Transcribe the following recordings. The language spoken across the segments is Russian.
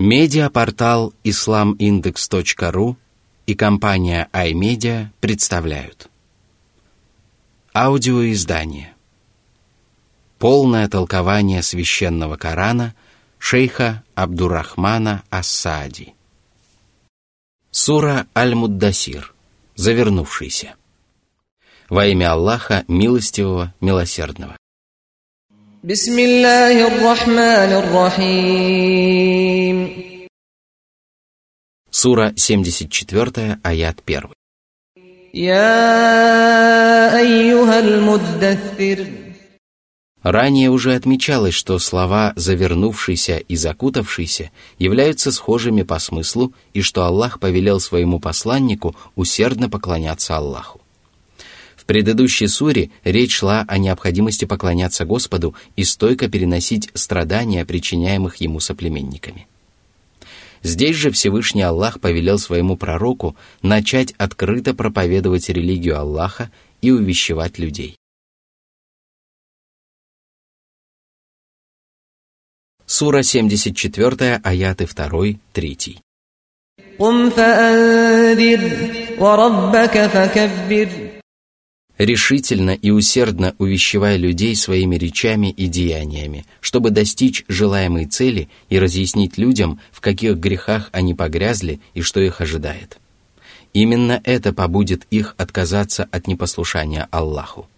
Медиапортал islamindex.ru и компания iMedia представляют. Аудиоиздание. Полное толкование священного Корана шейха Абдурахмана Ассади. Сура Аль-Муддасир Завернувшийся. Во имя Аллаха, милостивого, милосердного. بسم الله الرحمن الرحيم Сура 74, аят 1. يا أيها المدثر Ранее уже отмечалось, что слова «завернувшийся» и «закутавшийся» являются схожими по смыслу и что Аллах повелел своему посланнику усердно поклоняться Аллаху. В предыдущей суре речь шла о необходимости поклоняться Господу и стойко переносить страдания, причиняемых ему соплеменниками. Здесь же Всевышний Аллах повелел своему пророку начать открыто проповедовать религию Аллаха и увещевать людей. Сура 74, аяты 2, 3. قم فأنذر وربك فكبر решительно и усердно увещевая людей своими речами и деяниями, чтобы достичь желаемой цели и разъяснить людям, в каких грехах они погрязли и что их ожидает. Именно это побудет их отказаться от непослушания Аллаху.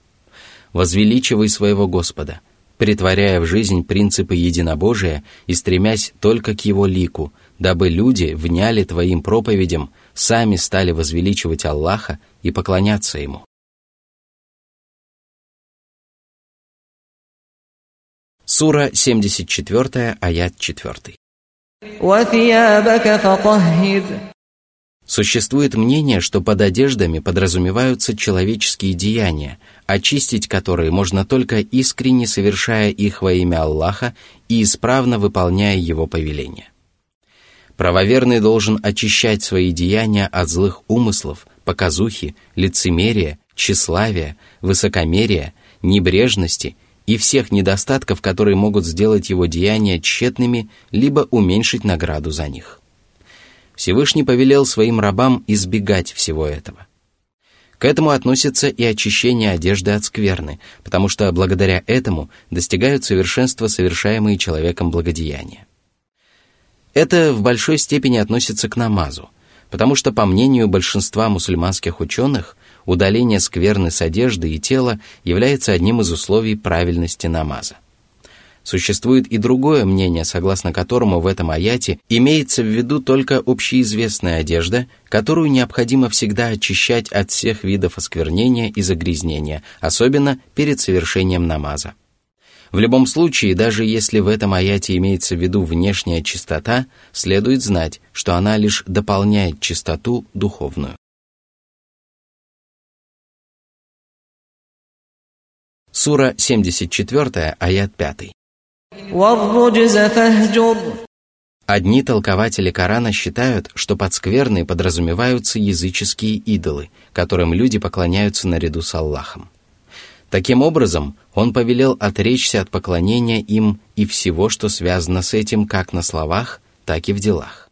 Возвеличивай своего Господа, притворяя в жизнь принципы единобожия и стремясь только к Его лику, дабы люди вняли Твоим проповедям, сами стали возвеличивать Аллаха и поклоняться Ему. Сура 74, аят 4. Существует мнение, что под одеждами подразумеваются человеческие деяния, очистить которые можно только искренне совершая их во имя Аллаха и исправно выполняя его повеления. Правоверный должен очищать свои деяния от злых умыслов, показухи, лицемерия, тщеславия, высокомерия, небрежности – и всех недостатков, которые могут сделать его деяния тщетными, либо уменьшить награду за них. Всевышний повелел своим рабам избегать всего этого. К этому относится и очищение одежды от скверны, потому что благодаря этому достигают совершенства совершаемые человеком благодеяния. Это в большой степени относится к намазу, потому что, по мнению большинства мусульманских ученых, удаление скверны с одежды и тела является одним из условий правильности намаза. Существует и другое мнение, согласно которому в этом аяте имеется в виду только общеизвестная одежда, которую необходимо всегда очищать от всех видов осквернения и загрязнения, особенно перед совершением намаза. В любом случае, даже если в этом аяте имеется в виду внешняя чистота, следует знать, что она лишь дополняет чистоту духовную. Сура 74, аят 5. Одни толкователи Корана считают, что под скверной подразумеваются языческие идолы, которым люди поклоняются наряду с Аллахом. Таким образом, он повелел отречься от поклонения им и всего, что связано с этим как на словах, так и в делах.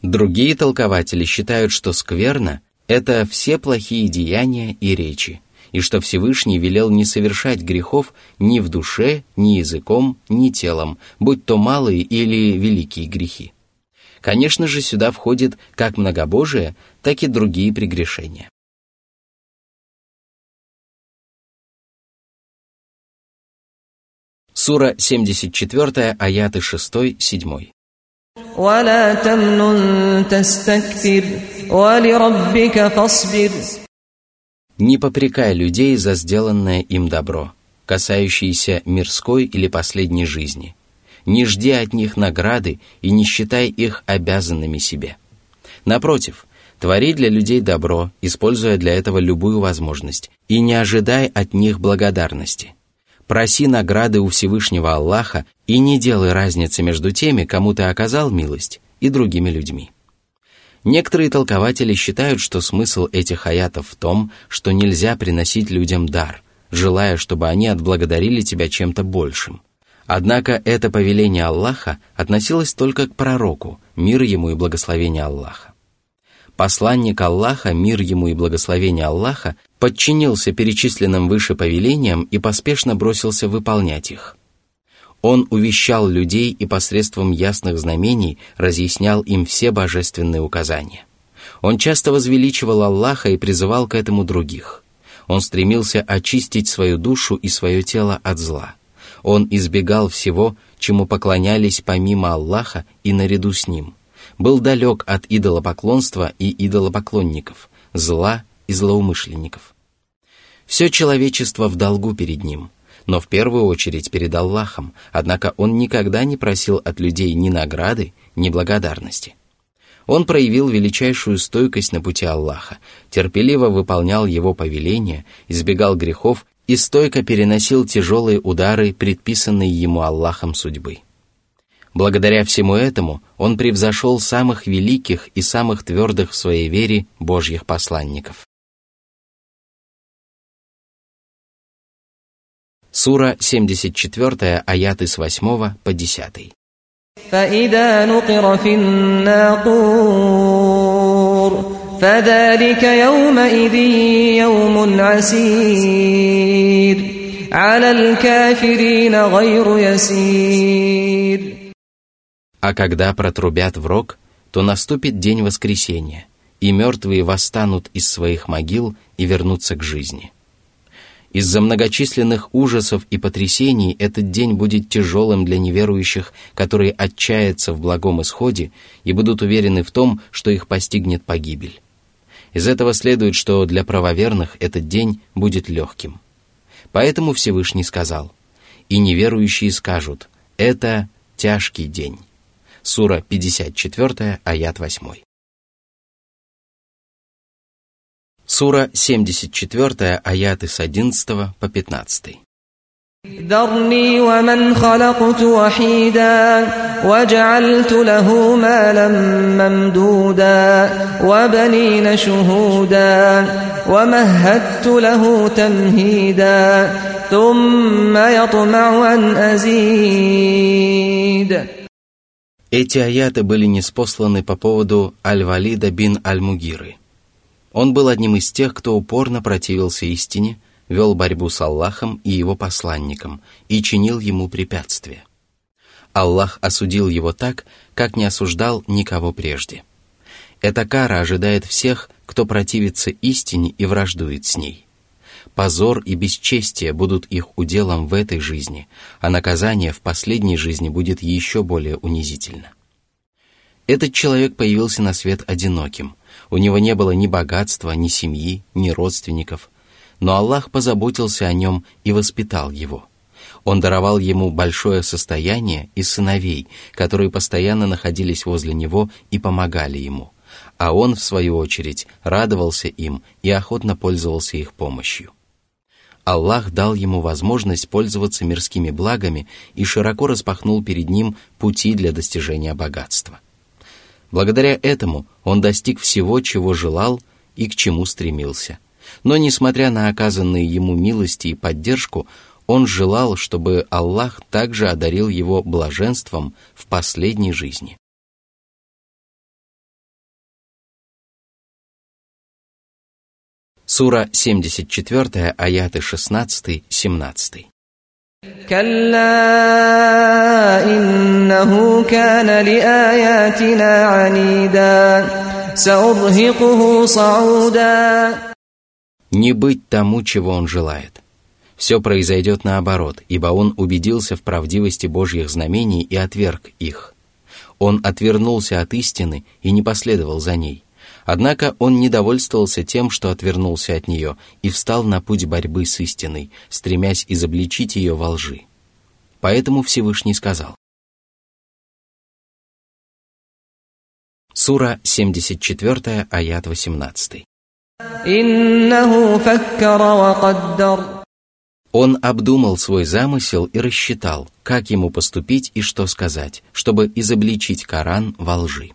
Другие толкователи считают, что скверно – это все плохие деяния и речи, и что Всевышний велел не совершать грехов ни в душе, ни языком, ни телом, будь то малые или великие грехи. Конечно же, сюда входит как многобожие, так и другие прегрешения. Сура 74, аяты 6-7. ولا تمنن تستكثر ولربك فاصبر не попрекай людей за сделанное им добро, касающееся мирской или последней жизни. Не жди от них награды и не считай их обязанными себе. Напротив, твори для людей добро, используя для этого любую возможность, и не ожидай от них благодарности. Проси награды у Всевышнего Аллаха и не делай разницы между теми, кому ты оказал милость, и другими людьми. Некоторые толкователи считают, что смысл этих аятов в том, что нельзя приносить людям дар, желая, чтобы они отблагодарили тебя чем-то большим. Однако это повеление Аллаха относилось только к пророку, мир ему и благословение Аллаха. Посланник Аллаха, мир ему и благословение Аллаха, подчинился перечисленным выше повелениям и поспешно бросился выполнять их. Он увещал людей и посредством ясных знамений разъяснял им все божественные указания. Он часто возвеличивал Аллаха и призывал к этому других. Он стремился очистить свою душу и свое тело от зла – он избегал всего, чему поклонялись помимо Аллаха и наряду с ним. Был далек от идолопоклонства и идолопоклонников, зла и злоумышленников. Все человечество в долгу перед ним, но в первую очередь перед Аллахом, однако он никогда не просил от людей ни награды, ни благодарности. Он проявил величайшую стойкость на пути Аллаха, терпеливо выполнял его повеления, избегал грехов и стойко переносил тяжелые удары, предписанные ему Аллахом судьбы. Благодаря всему этому он превзошел самых великих и самых твердых в своей вере Божьих посланников. Сура 74, аяты с 8 по 10. فإذا نقر في الناقور فذلك يومئذ يوم عسير على الكافرين غير يسير А когда протрубят в рог, то наступит день воскресения, и мертвые восстанут из своих могил и вернутся к жизни. Из-за многочисленных ужасов и потрясений этот день будет тяжелым для неверующих, которые отчаятся в благом исходе и будут уверены в том, что их постигнет погибель. Из этого следует, что для правоверных этот день будет легким. Поэтому Всевышний сказал, «И неверующие скажут, это тяжкий день». Сура 54, аят 8. Сура 74, аяты с 11 по 15. ذرني ومن خلقت وحيدا وجعلت له مالا ممدودا وبنين شهودا ومهدت له تمهيدا ثم يطمع أن أزيد Эти аяты были неспосланы по поводу Аль-Валида бин Аль-Мугиры. он был одним из тех, кто упорно противился истине – вел борьбу с Аллахом и его посланником и чинил ему препятствия. Аллах осудил его так, как не осуждал никого прежде. Эта кара ожидает всех, кто противится истине и враждует с ней. Позор и бесчестие будут их уделом в этой жизни, а наказание в последней жизни будет еще более унизительно. Этот человек появился на свет одиноким. У него не было ни богатства, ни семьи, ни родственников, но Аллах позаботился о нем и воспитал его. Он даровал ему большое состояние и сыновей, которые постоянно находились возле него и помогали ему, а он, в свою очередь, радовался им и охотно пользовался их помощью. Аллах дал ему возможность пользоваться мирскими благами и широко распахнул перед ним пути для достижения богатства. Благодаря этому он достиг всего, чего желал и к чему стремился – но, несмотря на оказанные ему милости и поддержку, он желал, чтобы Аллах также одарил его блаженством в последней жизни. Сура 74, аяты 16-17. كلا إنه كان لآياتنا عنيدا سأرهقه صعودا не быть тому, чего он желает. Все произойдет наоборот, ибо он убедился в правдивости Божьих знамений и отверг их. Он отвернулся от истины и не последовал за ней. Однако он не довольствовался тем, что отвернулся от нее, и встал на путь борьбы с истиной, стремясь изобличить ее во лжи. Поэтому Всевышний сказал. Сура 74, аят 18. Он обдумал свой замысел и рассчитал, как ему поступить и что сказать, чтобы изобличить Коран во лжи.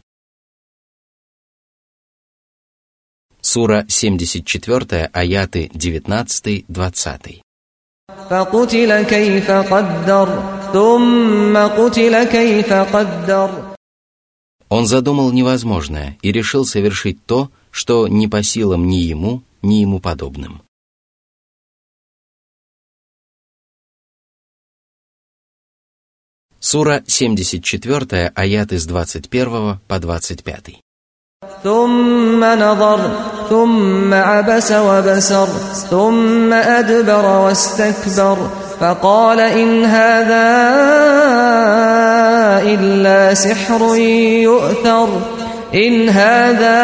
Сура 74, аяты 19-20. ثم قتل كيف قدر Он задумал невозможное и решил совершить то, что не по силам ни ему, ни ему подобным. Сура 74, аят из 21 по 25. ثم نظر ثم عبس وبسر ثم أدبر واستكبر فقال إن هذا إلا سحر يؤثر إن هذا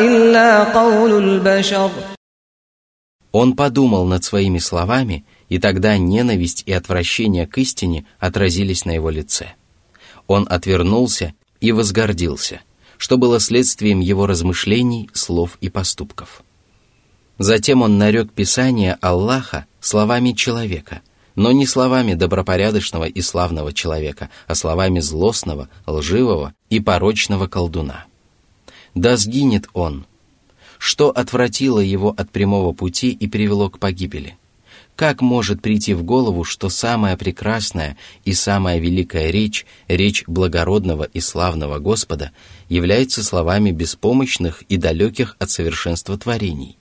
إلا قول البشر Он подумал над своими словами, и тогда ненависть и отвращение к истине отразились на его лице. Он отвернулся и возгордился – что было следствием его размышлений, слов и поступков. Затем он нарек Писание Аллаха словами человека, но не словами добропорядочного и славного человека, а словами злостного, лживого и порочного колдуна. Да сгинет он! Что отвратило его от прямого пути и привело к погибели? Как может прийти в голову, что самая прекрасная и самая великая речь, речь благородного и славного Господа, является словами беспомощных и далеких от совершенства творений?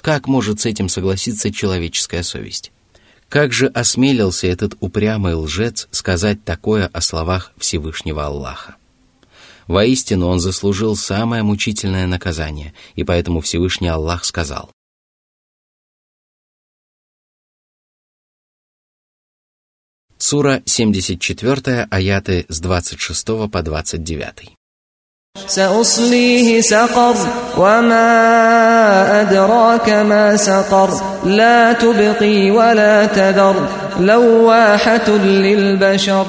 Как может с этим согласиться человеческая совесть? Как же осмелился этот упрямый лжец сказать такое о словах Всевышнего Аллаха? Воистину он заслужил самое мучительное наказание, и поэтому Всевышний Аллах сказал – Сура 74, аяты с 26 по 29. سأصليه سقر وما أدراك ما سقر لا تبقي ولا تذر لواحة للبشر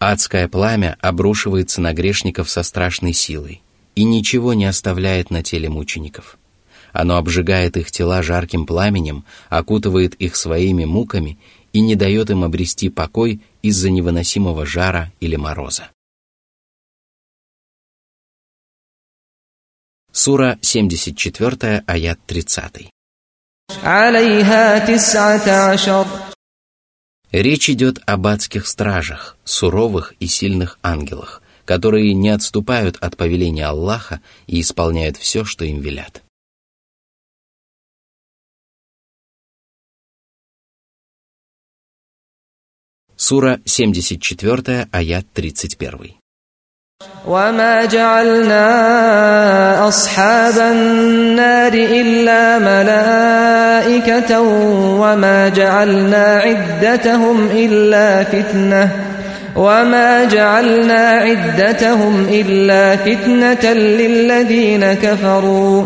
Адское пламя обрушивается на грешников со страшной силой и ничего не оставляет на теле мучеников. Оно обжигает их тела жарким пламенем, окутывает их своими муками и не дает им обрести покой из-за невыносимого жара или мороза. Сура 74, аят 30. Речь идет об адских стражах, суровых и сильных ангелах, которые не отступают от повеления Аллаха и исполняют все, что им велят. Сура 74, аят 31. وما جعلنا أصحاب النار إلا ملائكة وما جعلنا عدتهم إلا فتنة وما جعلنا عدتهم إلا فتنة للذين كفروا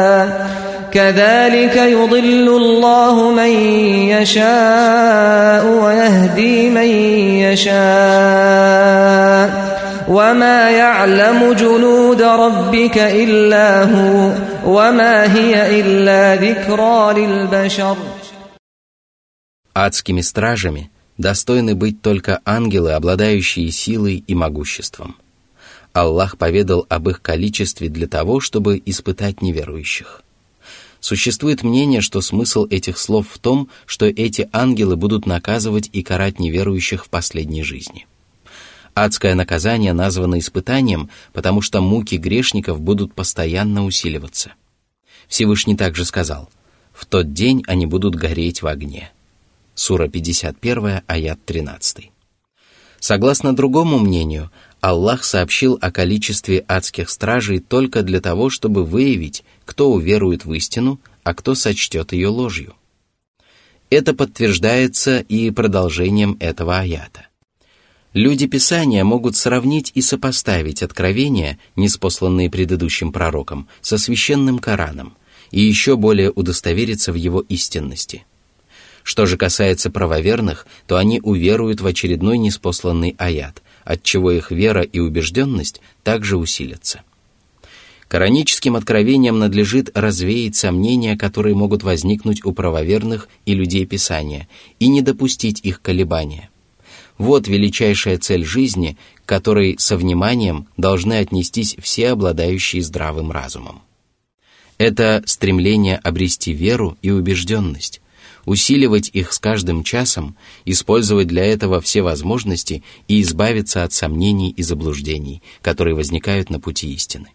كذلك يضل الله من يشاء ويهدي من يشاء وما يعلم جنود ربك إلا هو وما هي إلا ذكرى للبشر Адскими стражами достойны быть только ангелы, обладающие силой и могуществом. Аллах поведал об их количестве для того, чтобы испытать неверующих. Существует мнение, что смысл этих слов в том, что эти ангелы будут наказывать и карать неверующих в последней жизни. Адское наказание названо испытанием, потому что муки грешников будут постоянно усиливаться. Всевышний также сказал, «В тот день они будут гореть в огне». Сура 51, аят 13. Согласно другому мнению, Аллах сообщил о количестве адских стражей только для того, чтобы выявить, кто уверует в истину, а кто сочтет ее ложью. Это подтверждается и продолжением этого аята. Люди Писания могут сравнить и сопоставить откровения, неспосланные предыдущим пророком, со священным Кораном, и еще более удостовериться в его истинности. Что же касается правоверных, то они уверуют в очередной неспосланный аят – отчего их вера и убежденность также усилятся. Кораническим откровениям надлежит развеять сомнения, которые могут возникнуть у правоверных и людей Писания, и не допустить их колебания. Вот величайшая цель жизни, к которой со вниманием должны отнестись все обладающие здравым разумом. Это стремление обрести веру и убежденность, усиливать их с каждым часом, использовать для этого все возможности и избавиться от сомнений и заблуждений, которые возникают на пути истины.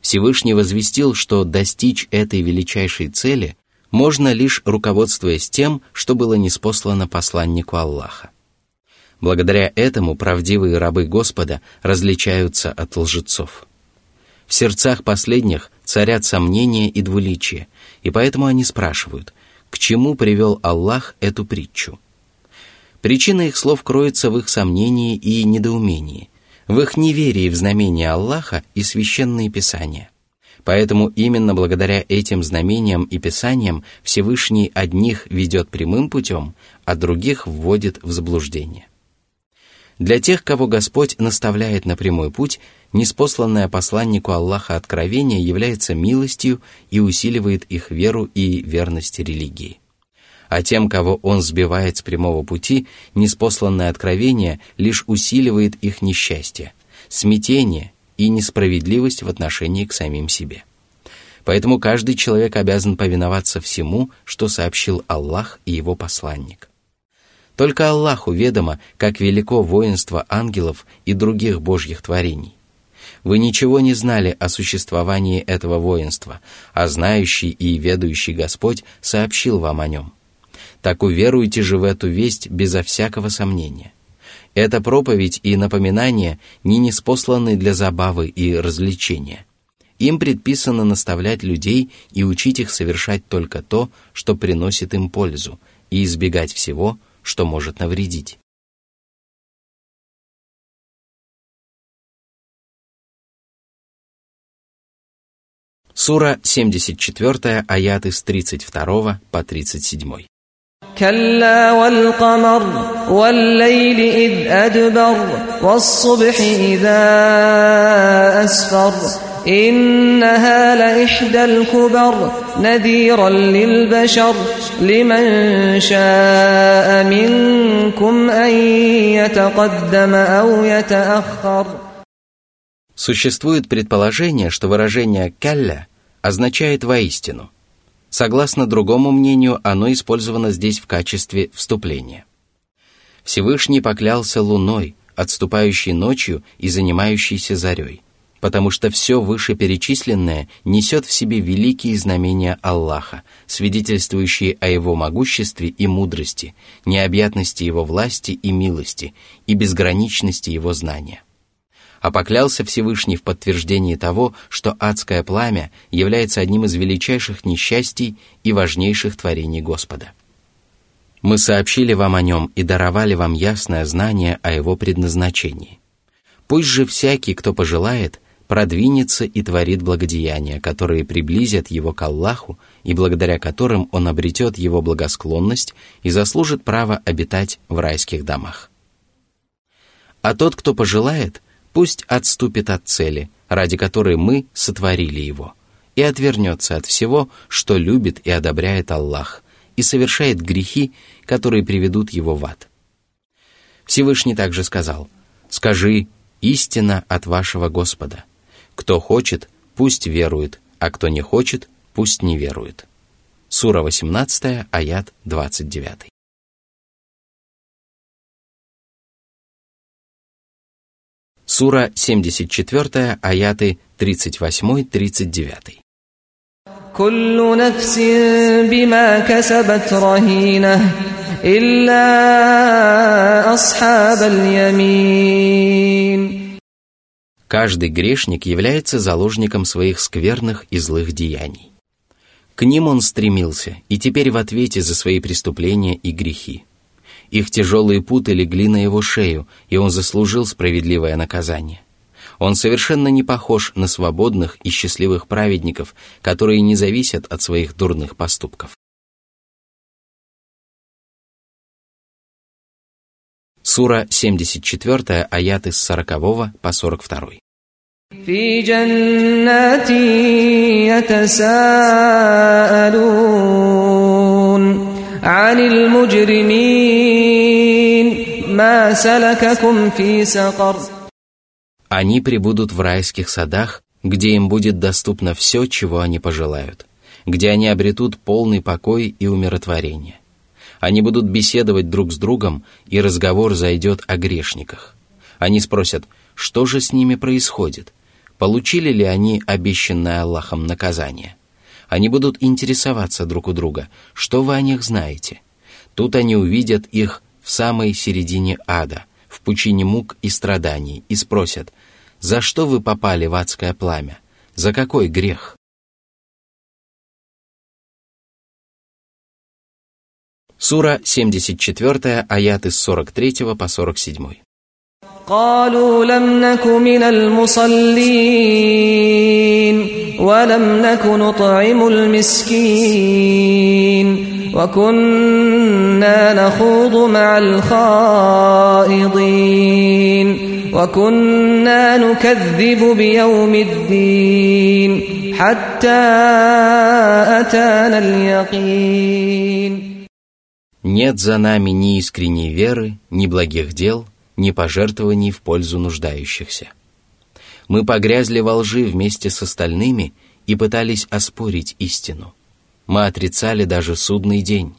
Всевышний возвестил, что достичь этой величайшей цели можно лишь руководствуясь тем, что было неспослано посланнику Аллаха. Благодаря этому правдивые рабы Господа различаются от лжецов. В сердцах последних царят сомнения и двуличие, и поэтому они спрашивают, к чему привел Аллах эту притчу. Причина их слов кроется в их сомнении и недоумении, в их неверии в знамения Аллаха и священные писания. Поэтому именно благодаря этим знамениям и писаниям Всевышний одних ведет прямым путем, а других вводит в заблуждение. Для тех, кого Господь наставляет на прямой путь, неспосланное посланнику Аллаха откровение является милостью и усиливает их веру и верность религии а тем, кого он сбивает с прямого пути, неспосланное откровение лишь усиливает их несчастье, смятение и несправедливость в отношении к самим себе. Поэтому каждый человек обязан повиноваться всему, что сообщил Аллах и его посланник. Только Аллаху ведомо, как велико воинство ангелов и других божьих творений. Вы ничего не знали о существовании этого воинства, а знающий и ведающий Господь сообщил вам о нем – так уверуйте же в эту весть безо всякого сомнения. Эта проповедь и напоминание не неспосланы для забавы и развлечения. Им предписано наставлять людей и учить их совершать только то, что приносит им пользу, и избегать всего, что может навредить. Сура 74, аяты с 32 по 37. كلا والقمر والليل إذ أدبر والصبح إذا أسفر إنها لإحدى الكبر نذيرا للبشر لمن شاء منكم أن يتقدم أو يتأخر Существует предположение, что выражение «калля» означает «воистину», Согласно другому мнению, оно использовано здесь в качестве вступления. Всевышний поклялся луной, отступающей ночью и занимающейся зарей, потому что все вышеперечисленное несет в себе великие знамения Аллаха, свидетельствующие о Его могуществе и мудрости, необъятности Его власти и милости и безграничности Его знания а поклялся Всевышний в подтверждении того, что адское пламя является одним из величайших несчастий и важнейших творений Господа. Мы сообщили вам о нем и даровали вам ясное знание о его предназначении. Пусть же всякий, кто пожелает, продвинется и творит благодеяния, которые приблизят его к Аллаху и благодаря которым он обретет его благосклонность и заслужит право обитать в райских домах. А тот, кто пожелает, пусть отступит от цели, ради которой мы сотворили его, и отвернется от всего, что любит и одобряет Аллах, и совершает грехи, которые приведут его в ад. Всевышний также сказал, «Скажи, истина от вашего Господа. Кто хочет, пусть верует, а кто не хочет, пусть не верует». Сура 18, аят 29. Сура 74, аяты 38-39. كل نفس بما كسبت رهينة إلا أصحاب اليمين Каждый грешник является заложником своих скверных и злых деяний. К ним он стремился, и теперь в ответе за свои преступления и грехи. Их тяжелые путы легли на его шею, и он заслужил справедливое наказание. Он совершенно не похож на свободных и счастливых праведников, которые не зависят от своих дурных поступков. Сура 74, аяты с 40 по 42. في جنات يتساءلون عن المجرمين ما سلككم في سقر Они прибудут в райских садах, где им будет доступно все, чего они пожелают, где они обретут полный покой и умиротворение. Они будут беседовать друг с другом, и разговор зайдет о грешниках. Они спросят, что же с ними происходит, получили ли они обещанное Аллахом наказание. Они будут интересоваться друг у друга, что вы о них знаете. Тут они увидят их в самой середине ада, в пучине мук и страданий, и спросят, за что вы попали в адское пламя, за какой грех? Сура 74, аяты с 43 по 47. قالوا لم نك من المصلين ولم نك نطعم المسكين وكنا نخوض مع الخائضين وكنا نكذب بيوم الدين حتى أتانا اليقين Нет за нами ни искренней веры, ни благих дел, ни пожертвований в пользу нуждающихся. Мы погрязли во лжи вместе с остальными и пытались оспорить истину. Мы отрицали даже судный день.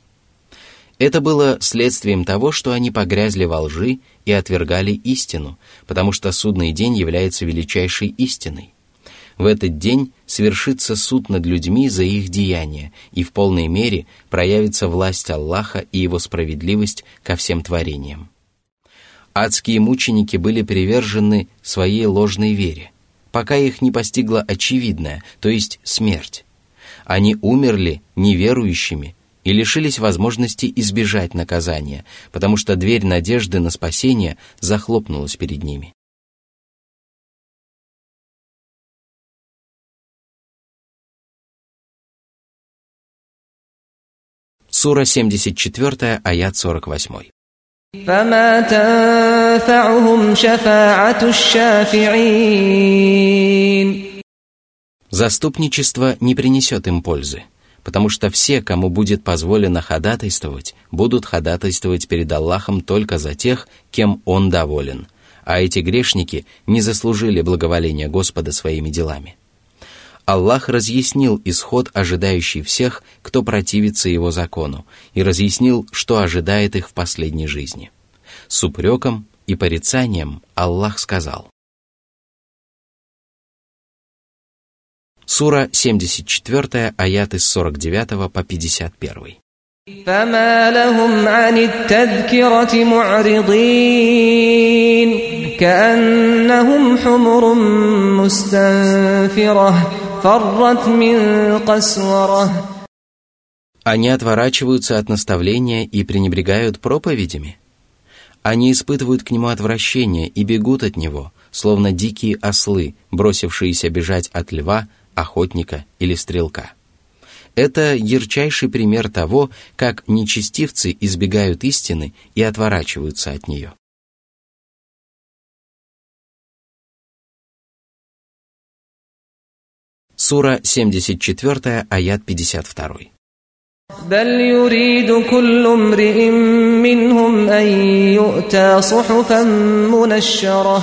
Это было следствием того, что они погрязли во лжи и отвергали истину, потому что судный день является величайшей истиной. В этот день свершится суд над людьми за их деяния, и в полной мере проявится власть Аллаха и его справедливость ко всем творениям. Адские мученики были привержены своей ложной вере, пока их не постигла очевидная, то есть смерть. Они умерли неверующими и лишились возможности избежать наказания, потому что дверь надежды на спасение захлопнулась перед ними. Сура 74, аят 48. فما تنفعهم شفاعة الشافعين Заступничество не принесет им пользы, потому что все, кому будет позволено ходатайствовать, будут ходатайствовать перед Аллахом только за тех, кем Он доволен, а эти грешники не заслужили благоволения Господа своими делами. Аллах разъяснил исход, ожидающий всех, кто противится Его закону, и разъяснил, что ожидает их в последней жизни. С упреком и порицанием Аллах сказал. Сура 74, аяты с 49 по 51. فما لهم عن التذكرة معرضين كأنهم حمر مستنفرة فرت من قسورة Они отворачиваются от наставления и пренебрегают проповедями. они испытывают к нему отвращение и бегут от него, словно дикие ослы, бросившиеся бежать от льва, охотника или стрелка. Это ярчайший пример того, как нечестивцы избегают истины и отворачиваются от нее. Сура 74, аят 52. بل يريد كل امرئ منهم أن يؤتى صحفا منشرة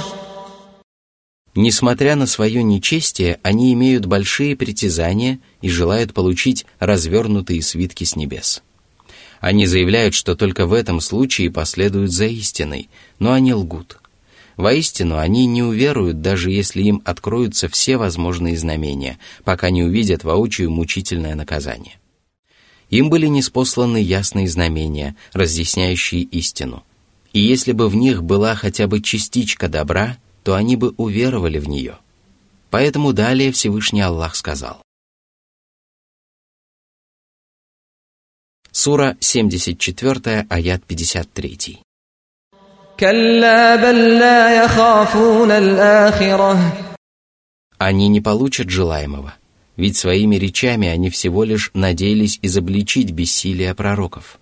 Несмотря на свое нечестие, они имеют большие притязания и желают получить развернутые свитки с небес. Они заявляют, что только в этом случае последуют за истиной, но они лгут. Воистину, они не уверуют, даже если им откроются все возможные знамения, пока не увидят воочию мучительное наказание. Им были неспосланы ясные знамения, разъясняющие истину. И если бы в них была хотя бы частичка добра, то они бы уверовали в нее. Поэтому далее Всевышний Аллах сказал. Сура 74, аят 53. Они не получат желаемого ведь своими речами они всего лишь надеялись изобличить бессилие пророков.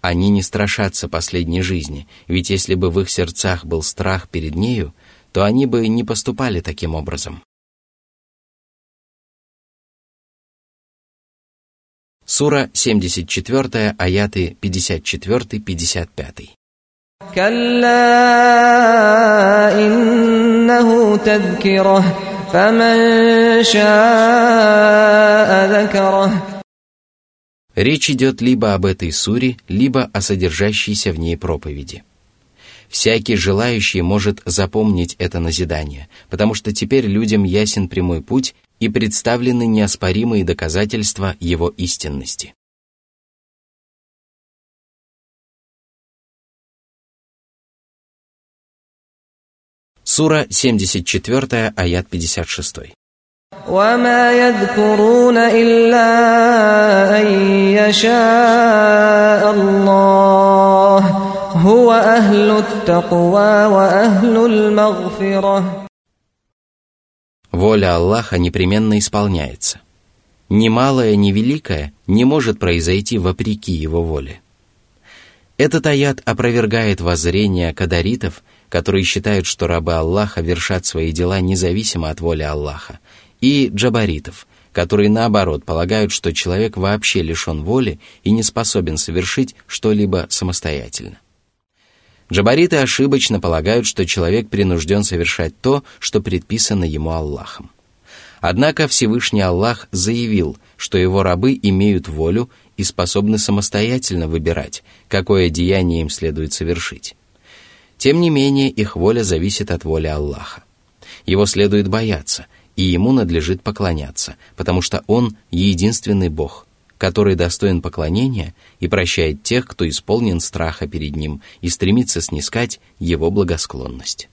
они не страшатся последней жизни, ведь если бы в их сердцах был страх перед нею, то они бы не поступали таким образом. Сура 74, аяты 54-55. Речь идет либо об этой суре, либо о содержащейся в ней проповеди. Всякий желающий может запомнить это назидание, потому что теперь людям ясен прямой путь и представлены неоспоримые доказательства его истинности. Сура 74, аят 56. وما يذكرون إلا أن يشاء الله هو أهل التقوى وأهل المغفرة Воля Аллаха непременно исполняется. Ни малое, ни великое не может произойти вопреки Его воле. Этот аят опровергает воззрение кадаритов, которые считают, что рабы Аллаха вершат свои дела независимо от воли Аллаха, и джабаритов, которые наоборот полагают, что человек вообще лишен воли и не способен совершить что-либо самостоятельно. Джабариты ошибочно полагают, что человек принужден совершать то, что предписано ему Аллахом. Однако Всевышний Аллах заявил, что его рабы имеют волю и способны самостоятельно выбирать, какое деяние им следует совершить. Тем не менее, их воля зависит от воли Аллаха. Его следует бояться, и ему надлежит поклоняться, потому что он единственный Бог, который достоин поклонения и прощает тех, кто исполнен страха перед ним и стремится снискать его благосклонность.